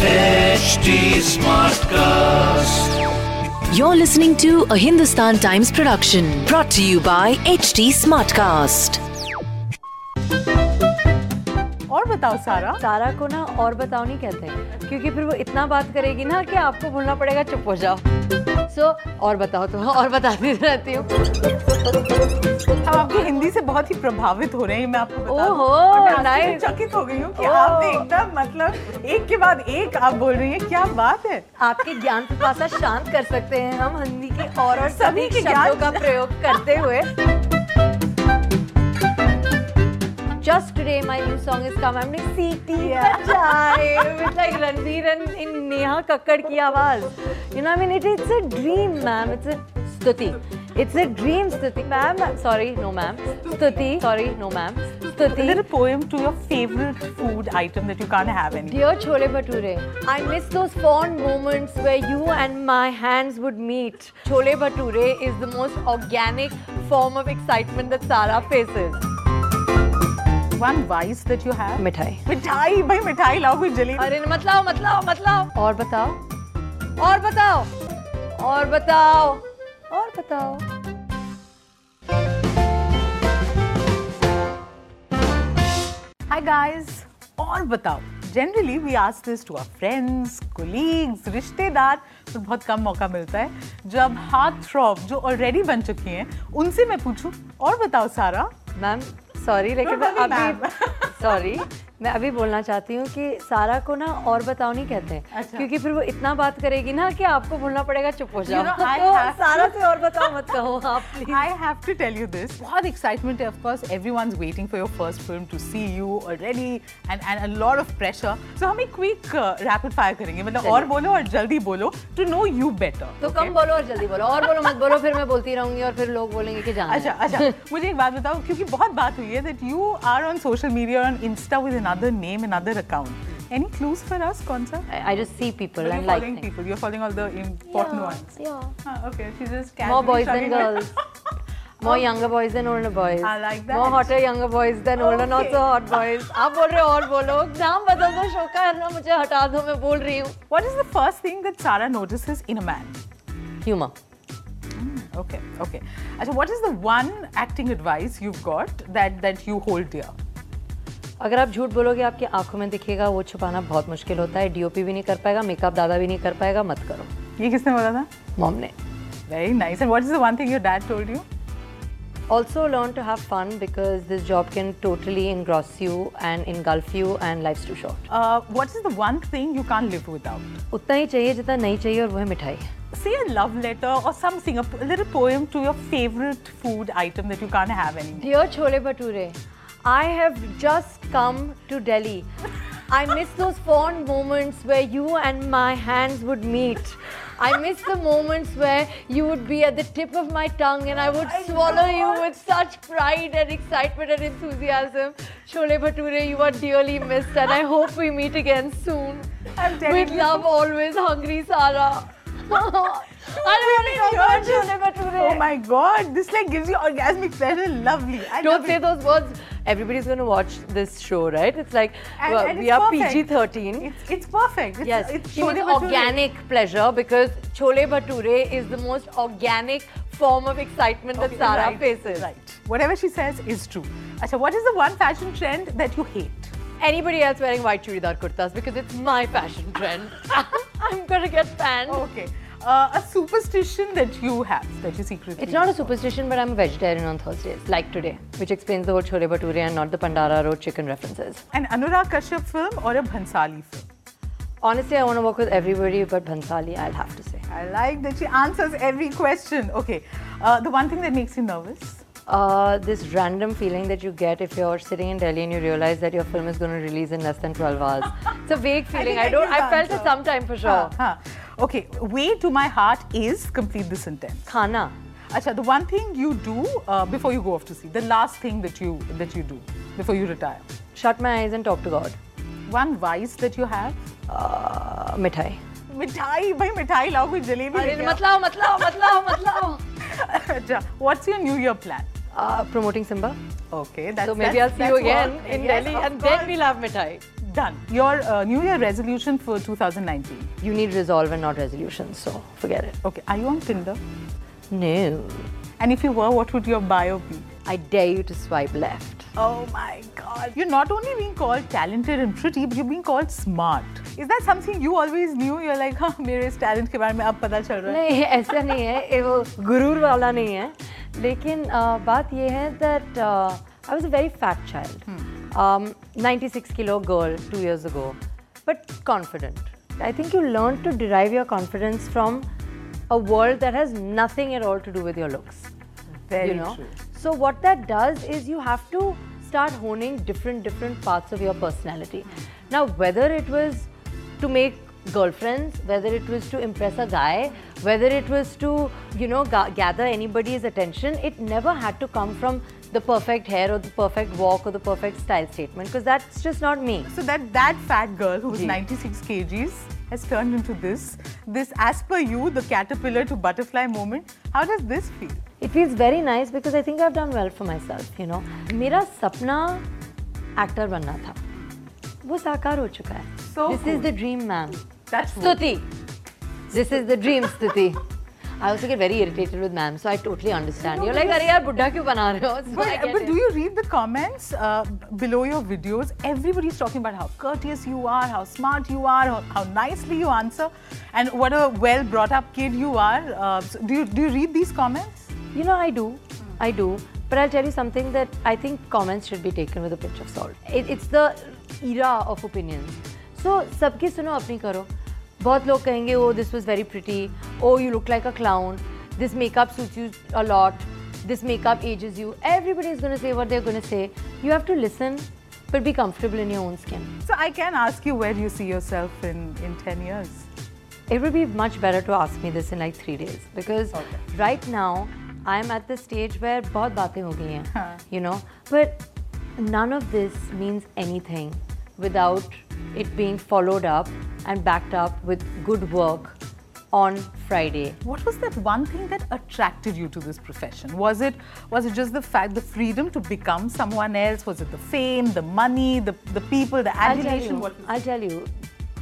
HD Smartcast. You're listening to a Hindustan Times production brought to you by HD Smartcast. और बताओ सारा सारा को ना और बताओ नहीं कहते क्योंकि फिर वो इतना बात करेगी ना कि आपको बोलना पड़ेगा चुप हो जाओ सो so, और बताओ तो और बताती रहती हूँ हम आपकी हिंदी से बहुत ही प्रभावित हो रहे हैं मैं आपको। ओहो, nice. आश्चर्यचकित हो गई हूँ कि oh. आपने एकदम मतलब एक के बाद एक आप बोल रही हैं क्या बात है आपके ज्ञान पिपासा शांत कर सकते हैं हम हिंदी के और और सभी सभी के ज्ञान- का प्रयोग करते हुए just today my new song has come. I'm like CT yeah. with like Ranveer and in Neha Kakkar ki awaaz. You know, I mean, it, it's a dream, ma'am. It's a stuti. It's a dream, Stuti. Ma'am, sorry, no ma'am. Stuti, sorry, no ma'am. Stuti. A little poem to your favorite food item that you can't have anymore. Dear Chole Bhature, I miss those fond moments where you and my hands would meet. Chole Bhature is the most organic form of excitement that Sara faces. One vice that you have. मिठाई। मिठाई भाई मिठाई लाओ कोई जली अरे मत लाओ मत लाओ मत लाओ। और बताओ। और बताओ। और बताओ। और बताओ। Hi guys, और बताओ। Generally we ask this to our friends colleagues रिश्तेदार। तो बहुत कम मौका मिलता है। जब हाथ थ्रॉप जो ऑलरेडी बन चुकी हैं उनसे मैं पूछूँ। और बताओ सारा। मैम सॉरी लेकिन अभी सॉरी मैं अभी बोलना चाहती हूँ कि सारा को ना और बताओ नहीं कहते। अच्छा। क्योंकि फिर वो इतना बात करेगी ना कि आपको बोलना पड़ेगा चुप हो जाओ you know, तो have... सारा से और बताओ मत आप बहुत एक्साइटमेंट है ऑफ़ ऑफ़ प्रेशर सो हम एक क्विक रैपिड फायर करेंगे। मतलब और बोलो और जल्दी बोलो टू नो यू बेटर तो कम बोलो और जल्दी बोलो। और बोलो मत बोलो फिर मैं बोलती रहूँगी और फिर लोग बोलेंगे कि जाना अच्छा अच्छा। मुझे एक बात बताओ क्योंकि बहुत बात हुई है that you are on social media on insta with in another name, another account. Hmm. Any clues for us, Konsa? I, just see people but and like following things. people. You're following all the important yeah, ones. Yeah. Ah, okay, she's just more boys than girls. more younger boys than older boys. I like that. More hotter younger boys than older not so hot boys. आप बोल रहे हो और बोलो नाम बदल दो शोका है ना मुझे हटा दो मैं बोल रही हूँ. What is the first thing that Sara notices in a man? Humor. Mm, okay, okay. So, what is the one acting advice you've got that that you hold dear? अगर आप झूठ बोलोगे आपकी आँखों में दिखेगा वो छुपाना बहुत मुश्किल होता है। डीओपी भी नहीं कर पाएगा मेकअप दादा भी नहीं कर पाएगा मत करो। ये किसने बोला था? मॉम ने। Very nice and what is the one thing your dad told you also learn to have fun because this job can totally in you and in you and life too short what is the one thing you can live without उतना ही चाहिए जितना नहीं चाहिए और वह मिठाई। See a love letter or some sing a little poem to your favorite food item that you can't have anymore. Dear Chole I have just come to Delhi. I miss those fond moments where you and my hands would meet. I miss the moments where you would be at the tip of my tongue and I would swallow you with such pride and excitement and enthusiasm. Chole Bhature, you are dearly missed and I hope we meet again soon. I'm telling With love, always hungry, Sara. I don't want to talk about Chole Bhature. Oh my god, this like gives you orgasmic pleasure. Lovely. I Don't say it. those words. Everybody's going to watch this show, right? It's like And- well, and we are. PG 13. It's, it's perfect. It's, Yes, it's she means Chole Bhature. organic pleasure because Chole Bhature is the most organic form of excitement that Okay, Sara right, faces. Right. Whatever she says is true. Acha, what is the one fashion trend that you hate? Anybody else wearing white churidar kurtas because it's my fashion trend. I'm going to get banned. Okay. Uh, a superstition that you have that you secretly. It's not a superstition, but I'm a vegetarian on Thursdays, like today, which explains the whole Chole Bhature and not the Pandara Road chicken references. An Anurag Kashyap film or a Bhansali film? Honestly, I want to work with everybody but Bhansali, I'll have to say. I like that she answers every question. Okay. Uh, the one thing that makes you nervous? uh, this random feeling that you get if you're sitting in Delhi and you realize that your film is going to release in less than 12 hours. It's a vague feeling. I, think I don't. get I the felt it answer. sometime for sure. Huh, huh. Okay, way to my heart is complete this sentence. Khana. Acha, the one thing you do uh, before you go off to sea, the last thing that you that you do before you retire. Shut my eyes and talk to God. One vice that you have. Uh, mithai. मिठाई भाई मिठाई लाओ कोई जलेबी अरे लेके आओ। मत लाओ मत लाओ मत लाओ मत लाओ अच्छा, what's your New Year plan? uh, promoting Simmba. Okay, that's So maybe that's, I'll see you again in yes, Delhi and course. then we'll have Mithai. Done. Your uh, New Year resolution for 2019? You need resolve and not resolution, so forget it. Okay, are you on Tinder? No. And if you were, what would your bio be? I dare you to swipe left. Oh my god. You're not only being called talented and pretty, but you're being called smart. Is that something you always knew? You're like, huh, my talent के बारे में अब पता चल रहा है। नहीं ऐसा नहीं है ये वो गुरूर वाला नहीं है लेकिन uh, बात ये है that uh, I was a very fat child um, 96 kilo girl two years ago but confident I think you learn to derive your confidence from a world that has nothing at all to do with your looks Very you know true. so what that does is you have to start honing different different parts of your personality now whether it was to make girlfriends, whether it was to impress a guy, whether it was to, you know, gather anybody's attention, it never had to come from the perfect hair or the perfect walk or the perfect style statement because that's just not me. So that that fat girl who was 96 kgs has turned into this, this as per you, the caterpillar to butterfly moment. How does this feel? It feels very nice because I think I've done well for myself, you know. Mera sapna actor banna tha. वो साकार हो चुका है this is the dream ma'am Stuti this is the dream Stuti I also get very irritated with ma'am, so I totally understand. No, You're like, अरे यार बुड्ढा क्यों बना रहे हो? So But, but do you read the comments uh, below your videos? Everybody's talking about how courteous you are, how smart you are, how, how nicely you answer, and what a well brought up kid you are. Uh, so do, you, do you read these comments? You know, I do. I do. But I'll tell you something that I think comments should be taken with a pinch of salt. It, it's the era of opinions. So, सबकी सुनो अपनी करो बहुत लोग कहेंगे oh this was very pretty oh you look like a clown this makeup suits you a lot this makeup ages you everybody is going to say what they're going to say you have to listen but be comfortable in your own skin So I can ask you where do you see yourself in, in 10 years? It would be much better to ask me this in like three days because Okay. right now I'm at the stage where बहुत बातें हो गई हैं, हाँ. you know. But none of this means anything without it being followed up and backed up with good work on Friday. What was that one thing that attracted you to this profession? Was it was it just the fact, the freedom to become someone else? Was it the fame, the money, the, the people, the I'll tell adulation? you. What was I'll tell you.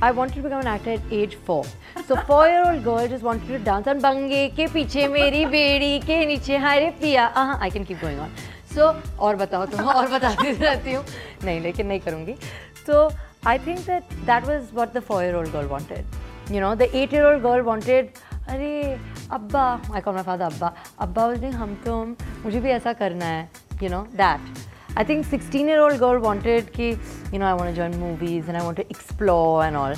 I want to become an actor at age four so four year old girl just wanted to dance on बंगे के पीछे मेरी बेड़ी के नीचे हरे पिया I can keep going on so और बताओ तुम और बताती रहती हूँ नहीं लेकिन नहीं करूँगी so I think that that was what the four year old girl wanted you know the eight year old girl wanted अरे अब्बा आई कॉल माई फादर अब्बा अब्बा बोलते हम तुम मुझे भी ऐसा करना है you know that I think 16 year old girl wanted ki, you know, I want to join movies and I want to explore and all.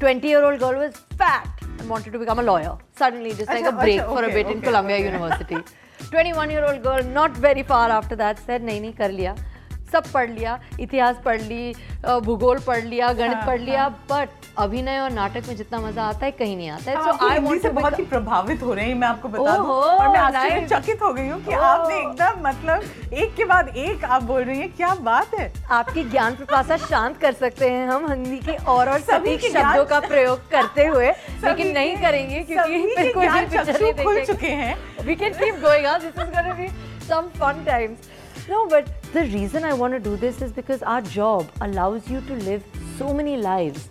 20 year old girl was fat and wanted to become a lawyer. Suddenly, just like a Acha, break acha, for a okay, bit in okay, Columbia okay. University. 21 year old girl, not very far after that, said, नहीं नहीं कर लिया सब पढ़ लिया इतिहास पढ़ ली अ, भूगोल पढ़ लिया गणित हाँ, पढ़ लिया बट अभिनय और नाटक में जितना मज़ा आता है कहीं नहीं आता है सो आई वांट टू बहुत ही प्रभावित हो रहे हैं मैं आपको बता दूँ और मैं nice. आश्चर्यचकित हो गई हूँ कि। आपने एकदम मतलब एक के बाद एक आप बोल रही हैं क्या बात है आपकी ज्ञान प्रकाशा शांत कर सकते हैं हम हिंदी के और और सभी सटीक शब्दों का प्रयोग करते हुए लेकिन नहीं करेंगे क्योंकि फिर कोई भी पिक्चर खुल चुके हैं can keep going on. This is going to be some fun times. No, but the reason I want to do this is because our job allows you to live so many lives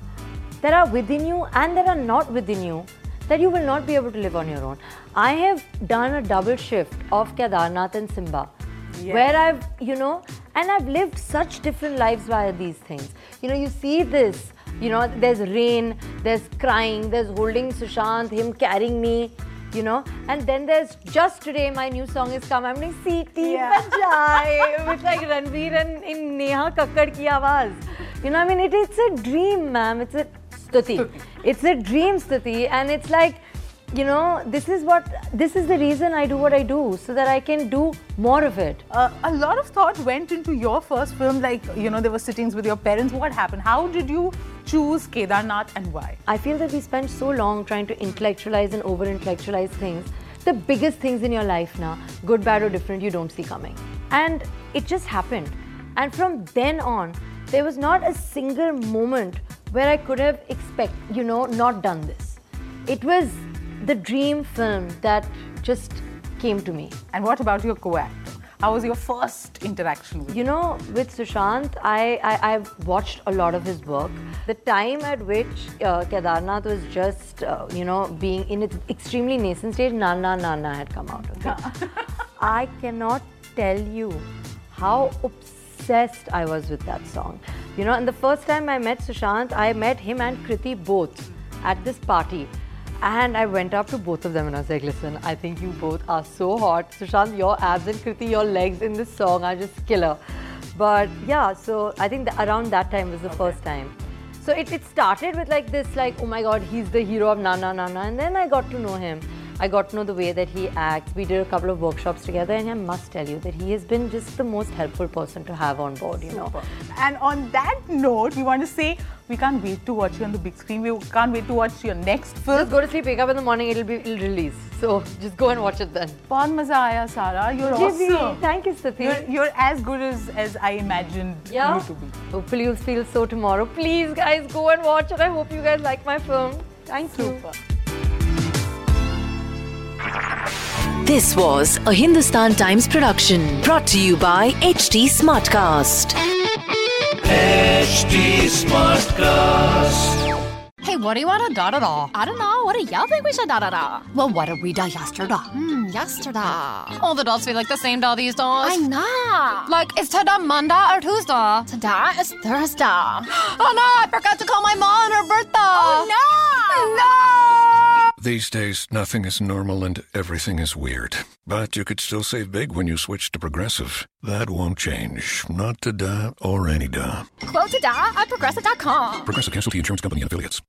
that are within you and that are not within you that you will not be able to live on your own. I have done a double shift of Kedarnath and Simmba. Yes. Where I've, you know, and I've lived such different lives via these things. You know, you see this, you know, there's rain, there's crying, there's holding Sushant, him carrying me, you know, and then there's just today my new song is come. I'm doing CT Yeah. Bajai with like Ranveer and in Neha Kakkar ki awaaz. You know, I mean, it, it's a dream, ma'am. It's a stuti. Stuti. It's a dream stuti, and it's like you know, this is what, this is the reason I do what I do, so that I can do more of it. Uh, a lot of thought went into your first film, like, you know, there were sittings with your parents. What happened? How did you choose Kedarnath and why? I feel that we spend so long trying to intellectualize and over intellectualize things. The biggest things in your life now, good, bad, or different, you don't see coming. And it just happened. And from then on, there was not a single moment where I could have expect, you know, not done this. It was the dream film that just came to me. And what about your co-actor? How was your first interaction with You know, with Sushant, I, I, I've watched a lot of his work. The time at which uh, Kedarnath was just, uh, you know, being in its extremely nascent stage, Nana Nana had come out. Okay? I cannot tell you how obsessed I was with that song. You know, and the first time I met Sushant, I met him and Kriti both at this party. And I went up to both of them and I was like, listen, I think you both are so hot. Sushant, your abs and Kriti, your legs in this song are just killer. But yeah, so I think that around that time was the first time. So it, it started with like this, like, oh my god, he's the hero of Nana Nana. And then I got to know him. I got to know the way that he acts. We did a couple of workshops together, and I must tell you that he has been just the most helpful person to have on board, you know. And on that note, we want to say we can't wait to watch you on the big screen. We can't wait to watch your next film. Just go to sleep, wake up in the morning, it'll be it'll release. So just go and watch it then. बहुत मजा आया Sara. You're awesome. Thank you, Stati. You're, you're as good as, as I imagined yeah. you to be. Hopefully you'll feel so tomorrow. Please, guys, go and watch it. I hope you guys like my film. Thank Super. you. This was a Hindustan Times production brought to you by HT Smartcast. HT Smartcast. Hey, what do you want to da da da? I don't know. What do y'all think we should da da da? Well, what did we da yesterday? Hmm, yesterday. All the dolls feel like the same doll these days. I know. Like, is today Monday or Tuesday? Today is Thursday. oh no, I forgot to call my mom on her birthday. Oh no! No! These days, nothing is normal and everything is weird. But you could still save big when you switch to Progressive. That won't change. Not today or any day. Quote today at progressive.com. Progressive Casualty Insurance Company and affiliates.